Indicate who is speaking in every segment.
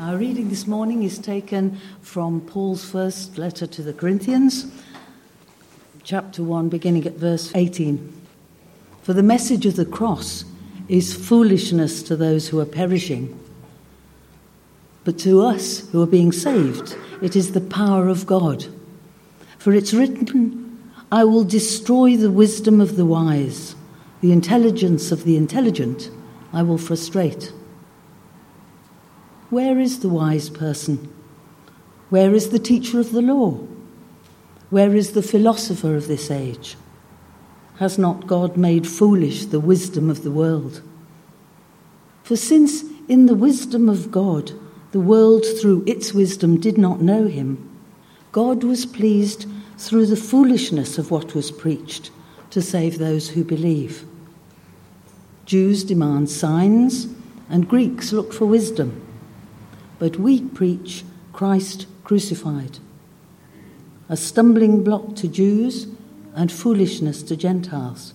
Speaker 1: Our reading this morning is taken from Paul's first letter to the Corinthians, chapter 1, beginning at verse 18. For the message of the cross is foolishness to those who are perishing, but to us who are being saved, it is the power of God. For it's written, I will destroy the wisdom of the wise, the intelligence of the intelligent I will frustrate. Where is the wise person? Where is the teacher of the law? Where is the philosopher of this age? Has not God made foolish the wisdom of the world? For since in the wisdom of God the world through its wisdom did not know him, God was pleased through the foolishness of what was preached to save those who believe. Jews demand signs, and Greeks look for wisdom. But we preach Christ crucified, a stumbling block to Jews and foolishness to Gentiles.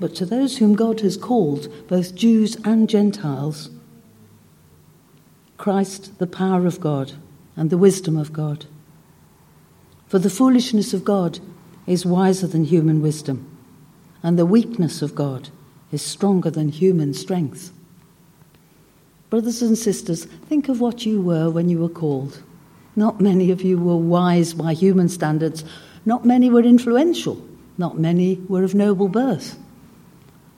Speaker 1: But to those whom God has called, both Jews and Gentiles, Christ, the power of God and the wisdom of God. For the foolishness of God is wiser than human wisdom, and the weakness of God is stronger than human strength. Brothers and sisters, think of what you were when you were called. Not many of you were wise by human standards not many were influential, not many were of noble birth.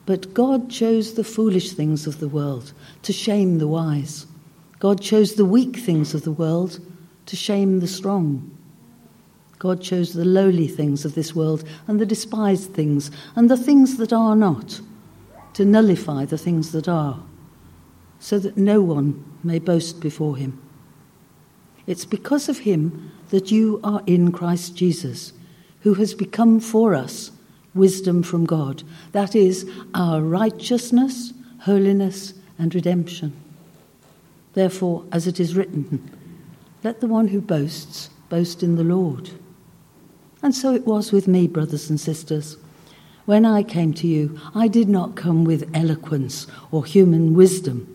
Speaker 1: But God chose the foolish things of the world to shame the wise. God chose the weak things of the world to shame the strong. God chose the lowly things of this world and the despised things and the things that are not to nullify the things that are, so that no one may boast before him. It's because of him that you are in Christ Jesus, who has become for us wisdom from God. That is, our righteousness, holiness, and redemption. Therefore, as it is written, let the one who boasts boast in the Lord. And so it was with me, brothers and sisters. When I came to you, I did not come with eloquence or human wisdom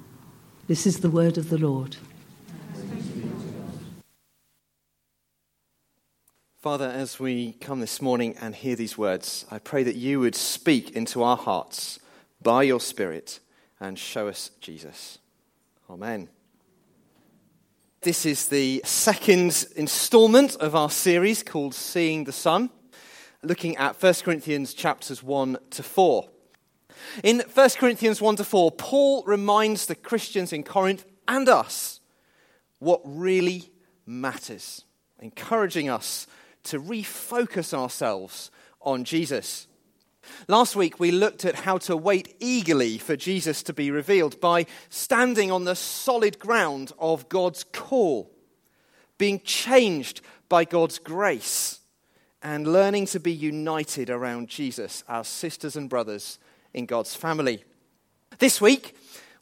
Speaker 1: This is the word of the Lord.
Speaker 2: Father, as we come this morning and hear these words, I pray that you would speak into our hearts by your Spirit and show us Jesus. Amen. This is the second installment of our series called Seeing the Son, looking at 1 Corinthians chapters 1 to 4. In 1 Corinthians 1 to 4, Paul reminds the Christians in Corinth and us what really matters, encouraging us to refocus ourselves on Jesus. Last week, we looked at how to wait eagerly for Jesus to be revealed by standing on the solid ground of God's call, being changed by God's grace, and learning to be united around Jesus as sisters and brothers in God's family. This week,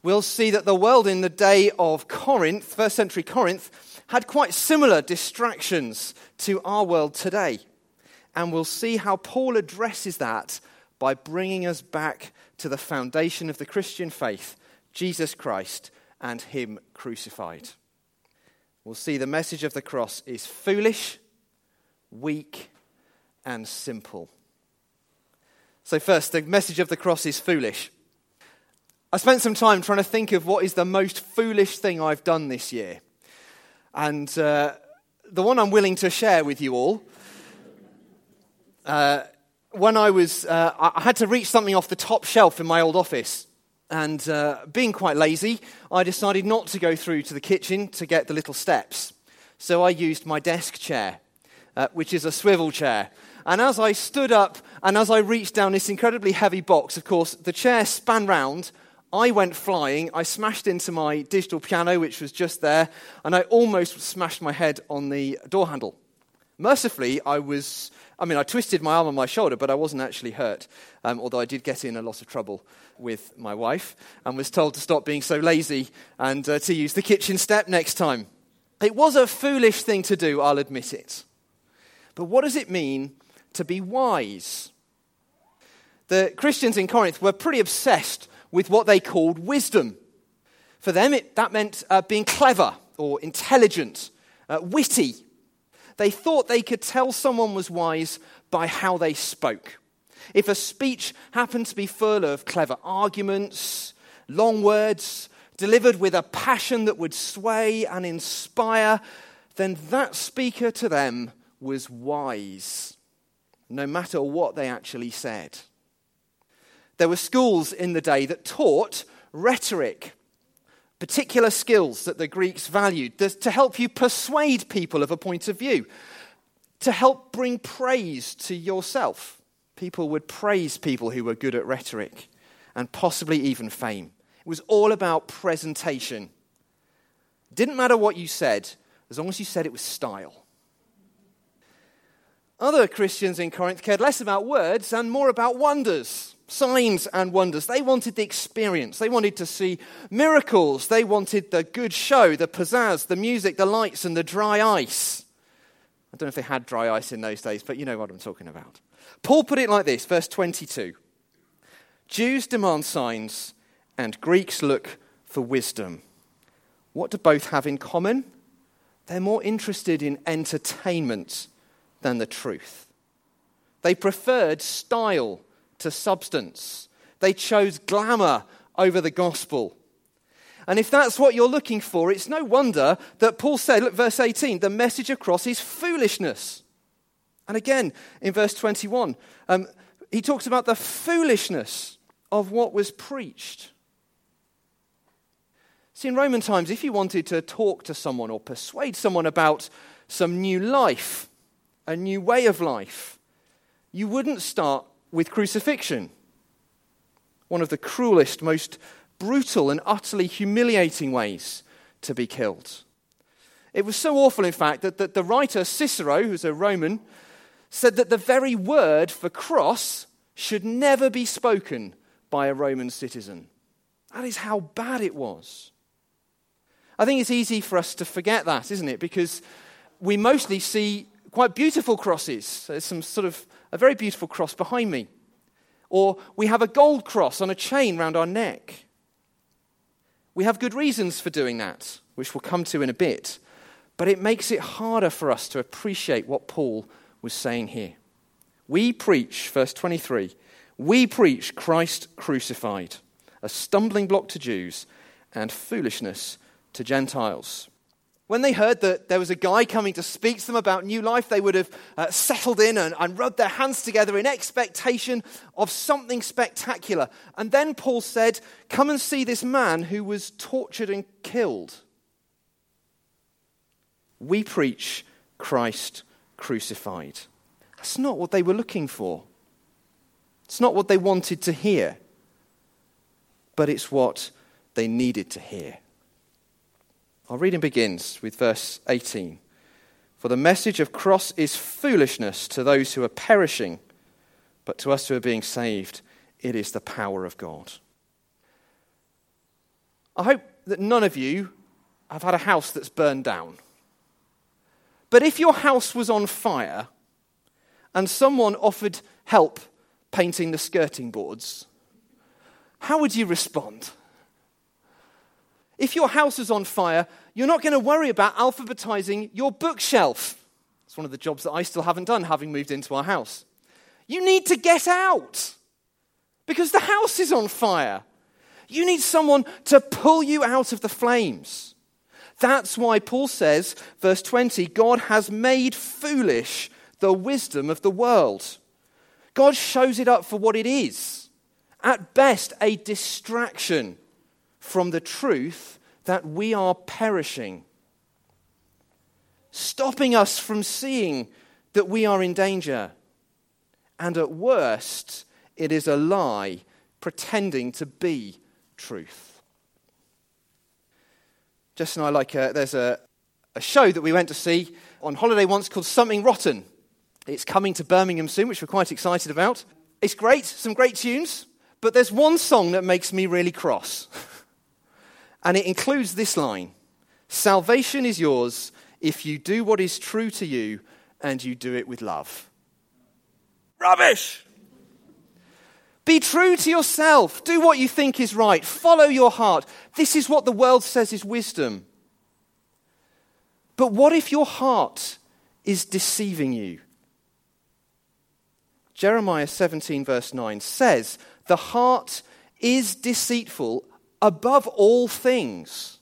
Speaker 2: we'll see that the world in the day of Corinth, first century Corinth, had quite similar distractions to our world today. And we'll see how Paul addresses that by bringing us back to the foundation of the Christian faith, Jesus Christ and Him crucified. We'll see the message of the cross is foolish, weak, and simple. So, first, the message of the cross is foolish. I spent some time trying to think of what is the most foolish thing I've done this year. And uh, the one I'm willing to share with you all. Uh, when I was, uh, I had to reach something off the top shelf in my old office. And uh, being quite lazy, I decided not to go through to the kitchen to get the little steps. So I used my desk chair, uh, which is a swivel chair. And as I stood up and as I reached down this incredibly heavy box, of course, the chair span round I went flying. I smashed into my digital piano, which was just there, and I almost smashed my head on the door handle. Mercifully, I was, I mean, I twisted my arm on my shoulder, but I wasn't actually hurt, um, although I did get in a lot of trouble with my wife and was told to stop being so lazy and uh, to use the kitchen step next time. It was a foolish thing to do, I'll admit it. But what does it mean to be wise? The Christians in Corinth were pretty obsessed with what they called wisdom. For them, it, that meant uh, being clever or intelligent, uh, witty. They thought they could tell someone was wise by how they spoke. If a speech happened to be full of clever arguments, long words, delivered with a passion that would sway and inspire, then that speaker to them was wise, no matter what they actually said. There were schools in the day that taught rhetoric, particular skills that the Greeks valued to help you persuade people of a point of view, to help bring praise to yourself. People would praise people who were good at rhetoric and possibly even fame. It was all about presentation. Didn't matter what you said, as long as you said it with style. Other Christians in Corinth cared less about words and more about wonders signs and wonders. They wanted the experience. They wanted to see miracles. They wanted the good show, the pizzazz, the music, the lights, and the dry ice. I don't know if they had dry ice in those days, but you know what I'm talking about. Paul put it like this, verse 22 Jews demand signs, and Greeks look for wisdom. What do both have in common? They're more interested in entertainment than the truth. They preferred style to substance. They chose glamour over the gospel. And if that's what you're looking for, it's no wonder that Paul said, look, verse 18, the message across is foolishness. And again, in verse 21, um, he talks about the foolishness of what was preached. See, in Roman times, if you wanted to talk to someone or persuade someone about some new life, a new way of life, you wouldn't start with crucifixion. One of the cruelest, most brutal, and utterly humiliating ways to be killed. It was so awful, in fact, that, that the writer Cicero, who's a Roman, said that the very word for cross should never be spoken by a Roman citizen. That is how bad it was. I think it's easy for us to forget that, isn't it? Because we mostly see quite beautiful crosses. There's some sort of a very beautiful cross behind me. Or we have a gold cross on a chain round our neck. We have good reasons for doing that, which we'll come to in a bit. But it makes it harder for us to appreciate what Paul was saying here. We preach, verse 23, we preach Christ crucified, a stumbling block to Jews and foolishness to Gentiles. When they heard that there was a guy coming to speak to them about new life, they would have uh, settled in and, and rubbed their hands together in expectation of something spectacular. And then Paul said, Come and see this man who was tortured and killed. We preach Christ crucified. That's not what they were looking for. It's not what they wanted to hear, but it's what they needed to hear. Our reading begins with verse 18. For the message of cross is foolishness to those who are perishing, but to us who are being saved, it is the power of God. I hope that none of you have had a house that's burned down. But if your house was on fire and someone offered help painting the skirting boards, how would you respond? If your house is on fire, you're not going to worry about alphabetizing your bookshelf. It's one of the jobs that I still haven't done, having moved into our house. You need to get out because the house is on fire. You need someone to pull you out of the flames. That's why Paul says, verse 20, God has made foolish the wisdom of the world. God shows it up for what it is. At best, a distraction from the truth that we are perishing, stopping us from seeing that we are in danger. And at worst, it is a lie pretending to be truth. Jess and I like, a, there's a, a show that we went to see on holiday once called Something Rotten. It's coming to Birmingham soon, which we're quite excited about. It's great, some great tunes, but there's one song that makes me really cross. and it includes this line Salvation is yours if you do what is true to you and you do it with love. Rubbish! Be true to yourself. Do what you think is right. Follow your heart. This is what the world says is wisdom. But what if your heart is deceiving you? Jeremiah 17, verse 9 says, The heart is deceitful above all things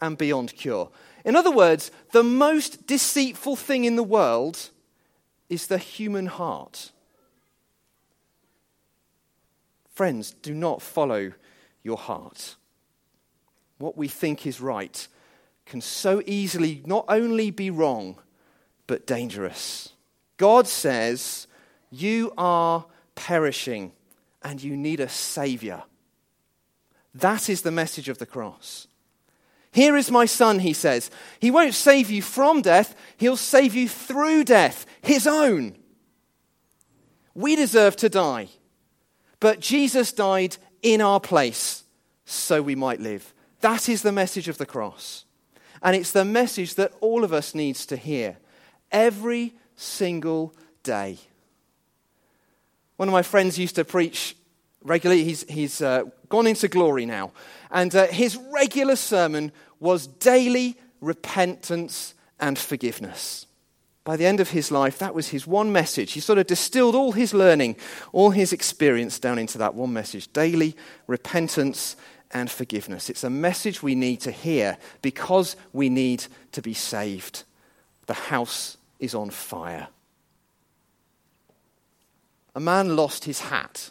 Speaker 2: and beyond cure. In other words, the most deceitful thing in the world is the human heart. Friends, do not follow your heart. What we think is right can so easily not only be wrong, but dangerous. God says, You are perishing and you need a Savior. That is the message of the cross. Here is my son, he says. He won't save you from death, he'll save you through death, his own. We deserve to die. But Jesus died in our place so we might live. That is the message of the cross. And it's the message that all of us needs to hear every single day. One of my friends used to preach regularly. He's, he's uh, gone into glory now. And uh, his regular sermon was daily repentance and forgiveness. By the end of his life, that was his one message. He sort of distilled all his learning, all his experience down into that one message daily repentance and forgiveness. It's a message we need to hear because we need to be saved. The house is on fire. A man lost his hat.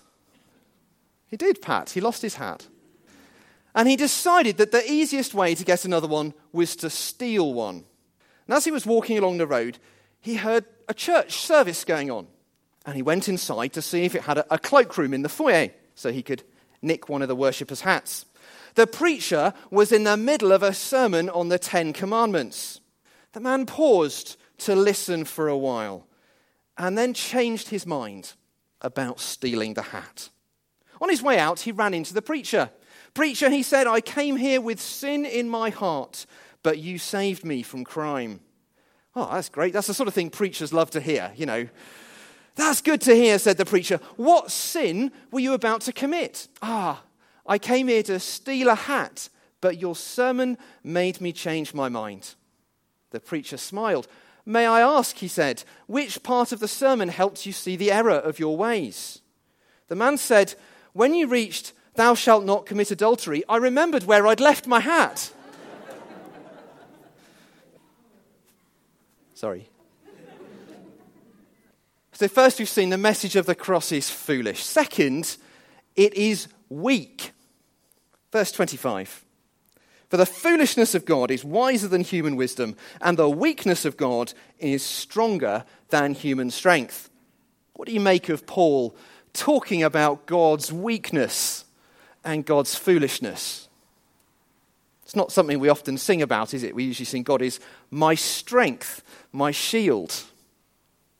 Speaker 2: He did, Pat. He lost his hat. And he decided that the easiest way to get another one was to steal one. And as he was walking along the road, he heard a church service going on. And he went inside to see if it had a, cloakroom in the foyer so he could nick one of the worshippers' hats. The preacher was in the middle of a sermon on the Ten Commandments. The man paused to listen for a while and then changed his mind about stealing the hat. On his way out, he ran into the preacher. Preacher, he said, I came here with sin in my heart, but you saved me from crime. Oh, that's great. That's the sort of thing preachers love to hear, you know. That's good to hear, said the preacher. What sin were you about to commit? Ah, I came here to steal a hat, but your sermon made me change my mind. The preacher smiled. May I ask, he said, which part of the sermon helped you see the error of your ways? The man said, When you reached, Thou shalt not commit adultery, I remembered where I'd left my hat. Sorry. So, first, we've seen the message of the cross is foolish. Second, it is weak. Verse 25. For the foolishness of God is wiser than human wisdom, and the weakness of God is stronger than human strength. What do you make of Paul talking about God's weakness and God's foolishness? It's not something we often sing about, is it? We usually sing, God is my strength, my shield.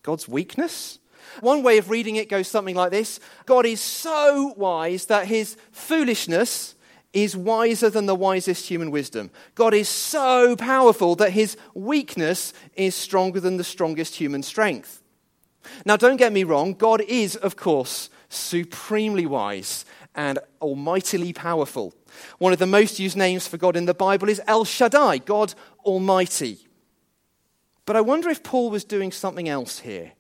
Speaker 2: God's weakness? One way of reading it goes something like this God is so wise that his foolishness is wiser than the wisest human wisdom. God is so powerful that his weakness is stronger than the strongest human strength. Now, don't get me wrong, God is, of course, supremely wise and almightily powerful. One of the most used names for God in the Bible is El Shaddai, God Almighty. But I wonder if Paul was doing something else here.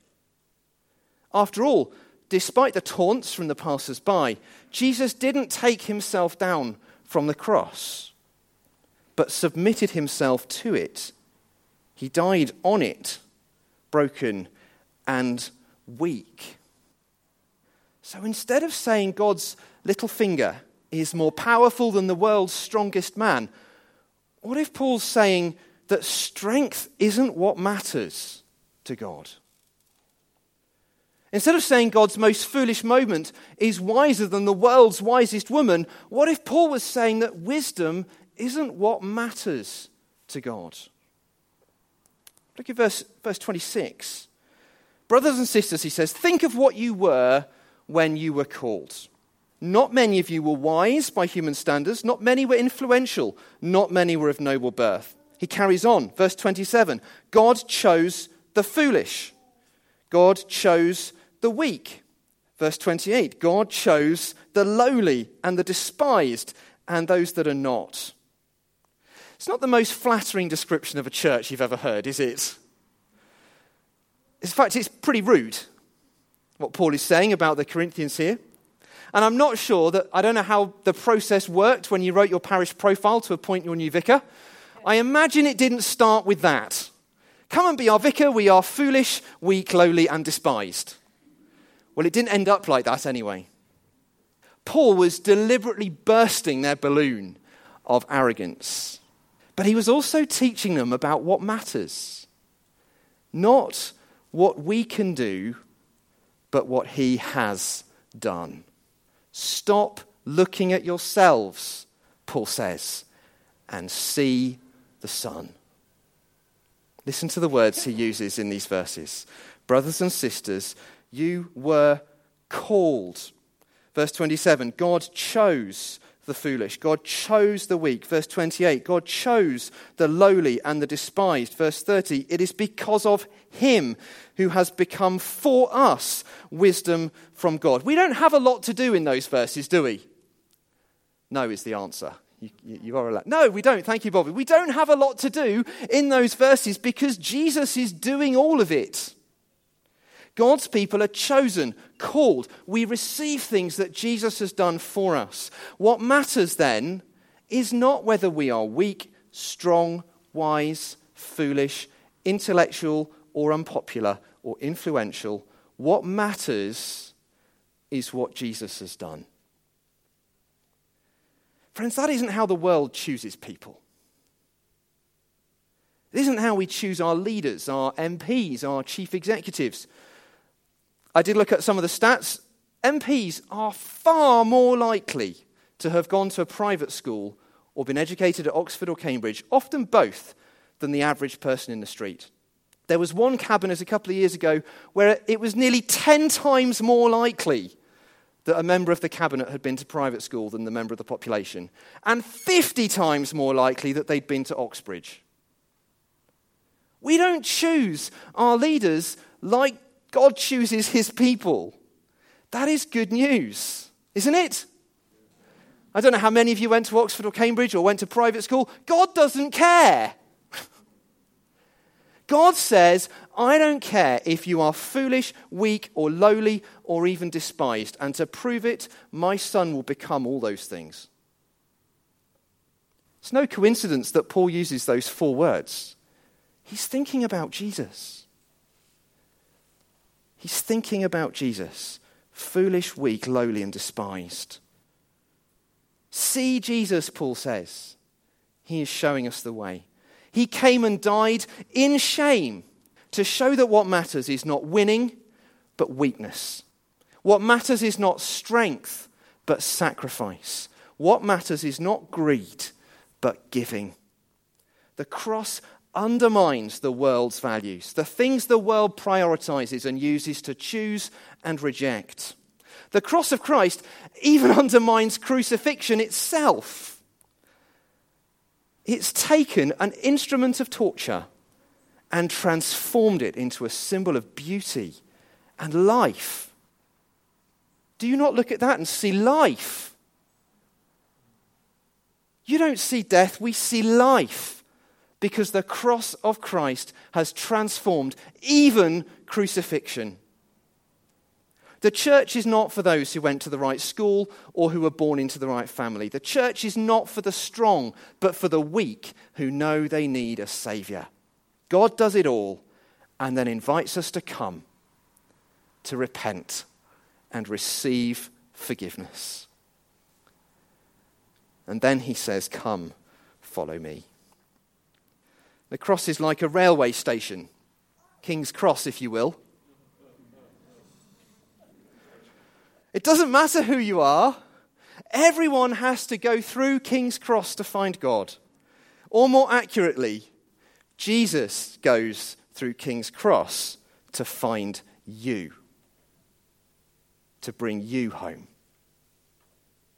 Speaker 2: After all, despite the taunts from the passers by, Jesus didn't take himself down from the cross, but submitted himself to it. He died on it, broken and weak. So instead of saying God's little finger is more powerful than the world's strongest man, what if Paul's saying that strength isn't what matters to God? Instead of saying God's most foolish moment is wiser than the world's wisest woman, what if Paul was saying that wisdom isn't what matters to God? Look at verse, verse 26. Brothers and sisters, he says, think of what you were when you were called. Not many of you were wise by human standards, not many were influential, not many were of noble birth. He carries on, verse 27 God chose the foolish, God chose the weak. Verse 28 God chose the lowly and the despised and those that are not. It's not the most flattering description of a church you've ever heard, is it? In fact, it's pretty rude what Paul is saying about the Corinthians here. And I'm not sure that, I don't know how the process worked when you wrote your parish profile to appoint your new vicar. I imagine it didn't start with that. Come and be our vicar. We are foolish, weak, lowly, and despised. Well, it didn't end up like that anyway. Paul was deliberately bursting their balloon of arrogance. But he was also teaching them about what matters. Not what we can do, but what he has done. Stop looking at yourselves, Paul says, and see the Son. Listen to the words he uses in these verses. Brothers and sisters, you were called. Verse 27 God chose the foolish. God chose the weak. Verse 28 God chose the lowly and the despised. Verse 30 It is because of him who has become for us wisdom from God. We don't have a lot to do in those verses, do we? No, is the answer. You, you, are allowed. No, we don't. Thank you, Bobby. We don't have a lot to do in those verses because Jesus is doing all of it. God's people are chosen, called. We receive things that Jesus has done for us. What matters then is not whether we are weak, strong, wise, foolish, intellectual, or unpopular, or influential. What matters is what Jesus has done. Friends, that isn't how the world chooses people. It isn't how we choose our leaders, our MPs, our chief executives. I did look at some of the stats. MPs are far more likely to have gone to a private school or been educated at Oxford or Cambridge, often both, than the average person in the street. There was one cabinet a couple of years ago where it was nearly 10 times more likely that a member of the cabinet had been to private school than the member of the population, and 50 times more likely that they'd been to Oxbridge. We don't choose our leaders like God chooses his people. That is good news, isn't it? I don't know how many of you went to Oxford or Cambridge or went to private school. God doesn't care. God says, I don't care if you are foolish, weak, or lowly, or even despised. And to prove it, my son will become all those things. It's no coincidence that Paul uses those four words. He's thinking about Jesus. He's thinking about Jesus, foolish, weak, lowly, and despised. See Jesus, Paul says. He is showing us the way. He came and died in shame to show that what matters is not winning, but weakness. What matters is not strength, but sacrifice. What matters is not greed, but giving. The cross undermines the world's values, the things the world prioritizes and uses to choose and reject. The cross of Christ even undermines crucifixion itself. It's taken an instrument of torture and transformed it into a symbol of beauty and life. Do you not look at that and see life? You don't see death, we see life because the cross of Christ has transformed even crucifixion. The church is not for those who went to the right school or who were born into the right family. The church is not for the strong, but for the weak who know they need a Saviour. God does it all and then invites us to come to repent and receive forgiveness. And then he says, Come, follow me. The cross is like a railway station, King's Cross, if you will. It doesn't matter who you are, everyone has to go through King's Cross to find God. Or more accurately, Jesus goes through King's Cross to find you, to bring you home.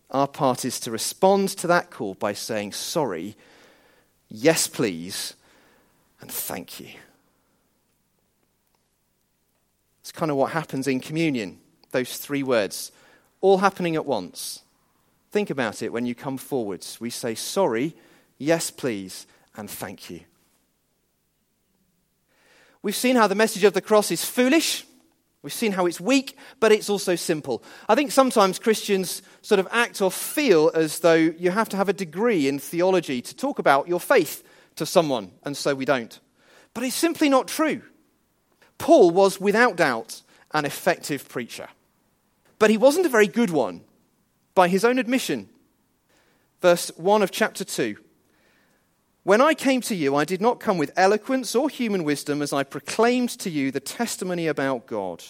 Speaker 2: Our part is to respond to that call by saying, Sorry, yes, please, and thank you. It's kind of what happens in communion, those three words, all happening at once. Think about it when you come forwards. We say, Sorry, yes, please, and thank you. We've seen how the message of the cross is foolish. We've seen how it's weak, but it's also simple. I think sometimes Christians sort of act or feel as though you have to have a degree in theology to talk about your faith to someone, and so we don't. But it's simply not true. Paul was without doubt an effective preacher, but he wasn't a very good one by his own admission. Verse 1 of chapter 2 When I came to you, I did not come with eloquence or human wisdom as I proclaimed to you the testimony about God.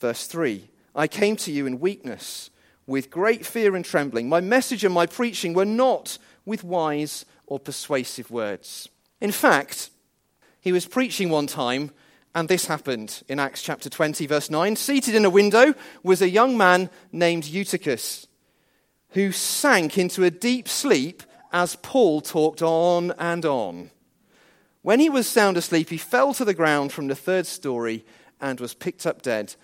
Speaker 2: Verse 3 I came to you in weakness, with great fear and trembling. My message and my preaching were not with wise or persuasive words. In fact, he was preaching one time, and this happened in Acts chapter 20, verse 9. Seated in a window was a young man named Eutychus, who sank into a deep sleep as Paul talked on and on. When he was sound asleep, he fell to the ground from the third story and was picked up dead.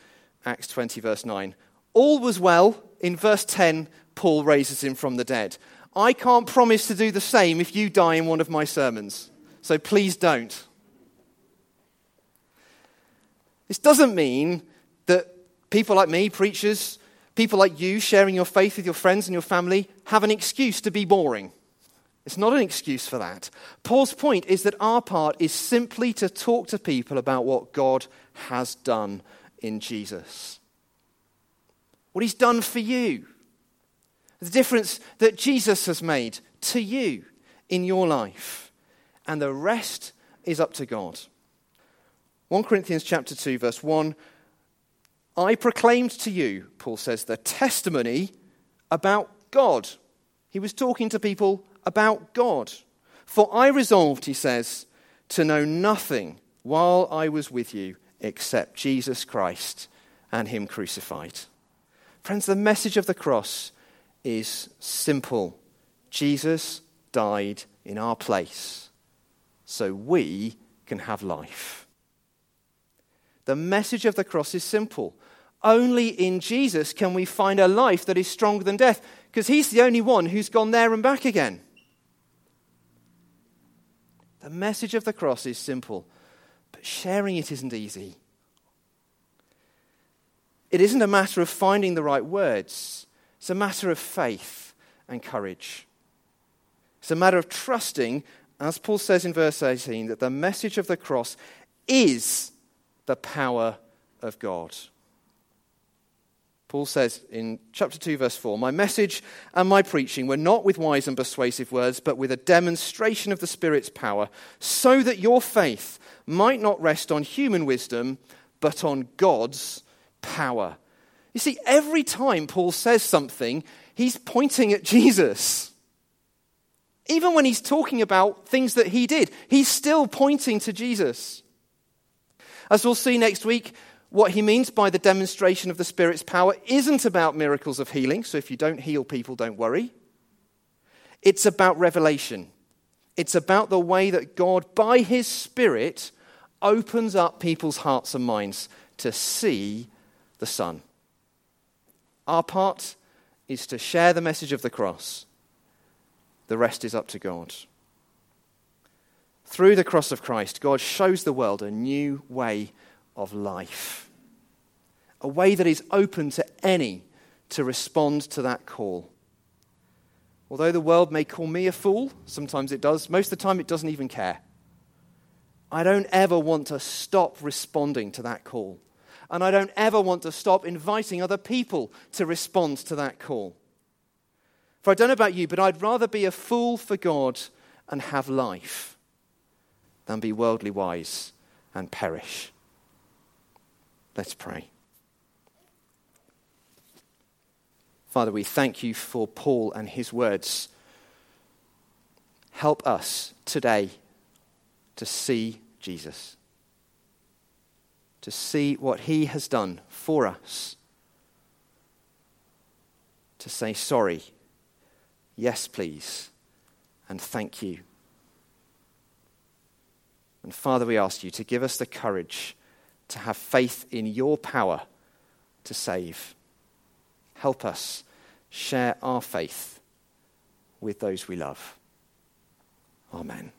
Speaker 2: Acts 20, verse 9. All was well. In verse 10, Paul raises him from the dead. I can't promise to do the same if you die in one of my sermons. So please don't. This doesn't mean that people like me, preachers, people like you sharing your faith with your friends and your family, have an excuse to be boring. It's not an excuse for that. Paul's point is that our part is simply to talk to people about what God has done in Jesus. What he's done for you the difference that Jesus has made to you in your life. And the rest is up to God. 1 Corinthians chapter 2 verse 1 I proclaimed to you, Paul says, the testimony about God. He was talking to people about God. For I resolved, he says, to know nothing while I was with you except Jesus Christ and Him crucified. Friends, the message of the cross is simple Jesus died in our place so we can have life. The message of the cross is simple. Only in Jesus can we find a life that is stronger than death, because he's the only one who's gone there and back again. The message of the cross is simple, but sharing it isn't easy. It isn't a matter of finding the right words. It's a matter of faith and courage. It's a matter of trusting, as Paul says in verse 18, that the message of the cross is the power of God. Paul says in chapter 2, verse 4 My message and my preaching were not with wise and persuasive words, but with a demonstration of the Spirit's power, so that your faith might not rest on human wisdom, but on God's power. You see, every time Paul says something, he's pointing at Jesus. Even when he's talking about things that he did, he's still pointing to Jesus. As we'll see next week, what he means by the demonstration of the Spirit's power isn't about miracles of healing, so if you don't heal people, don't worry. It's about revelation. It's about the way that God, by his Spirit, opens up people's hearts and minds to see the Son. Our part is to share the message of the cross. The rest is up to God. Through the cross of Christ, God shows the world a new way of life, a way that is open to any to respond to that call. Although the world may call me a fool, sometimes it does, most of the time it doesn't even care. I don't ever want to stop responding to that call. And I don't ever want to stop inviting other people to respond to that call. For I don't know about you, but I'd rather be a fool for God and have life than be worldly wise and perish. Let's pray. Father, we thank you for Paul and his words. Help us today to see Jesus, to see what he has done for us, to say sorry, yes, please, and thank you. And Father, we ask you to give us the courage to have faith in your power to save. Help us share our faith with those we love. Amen.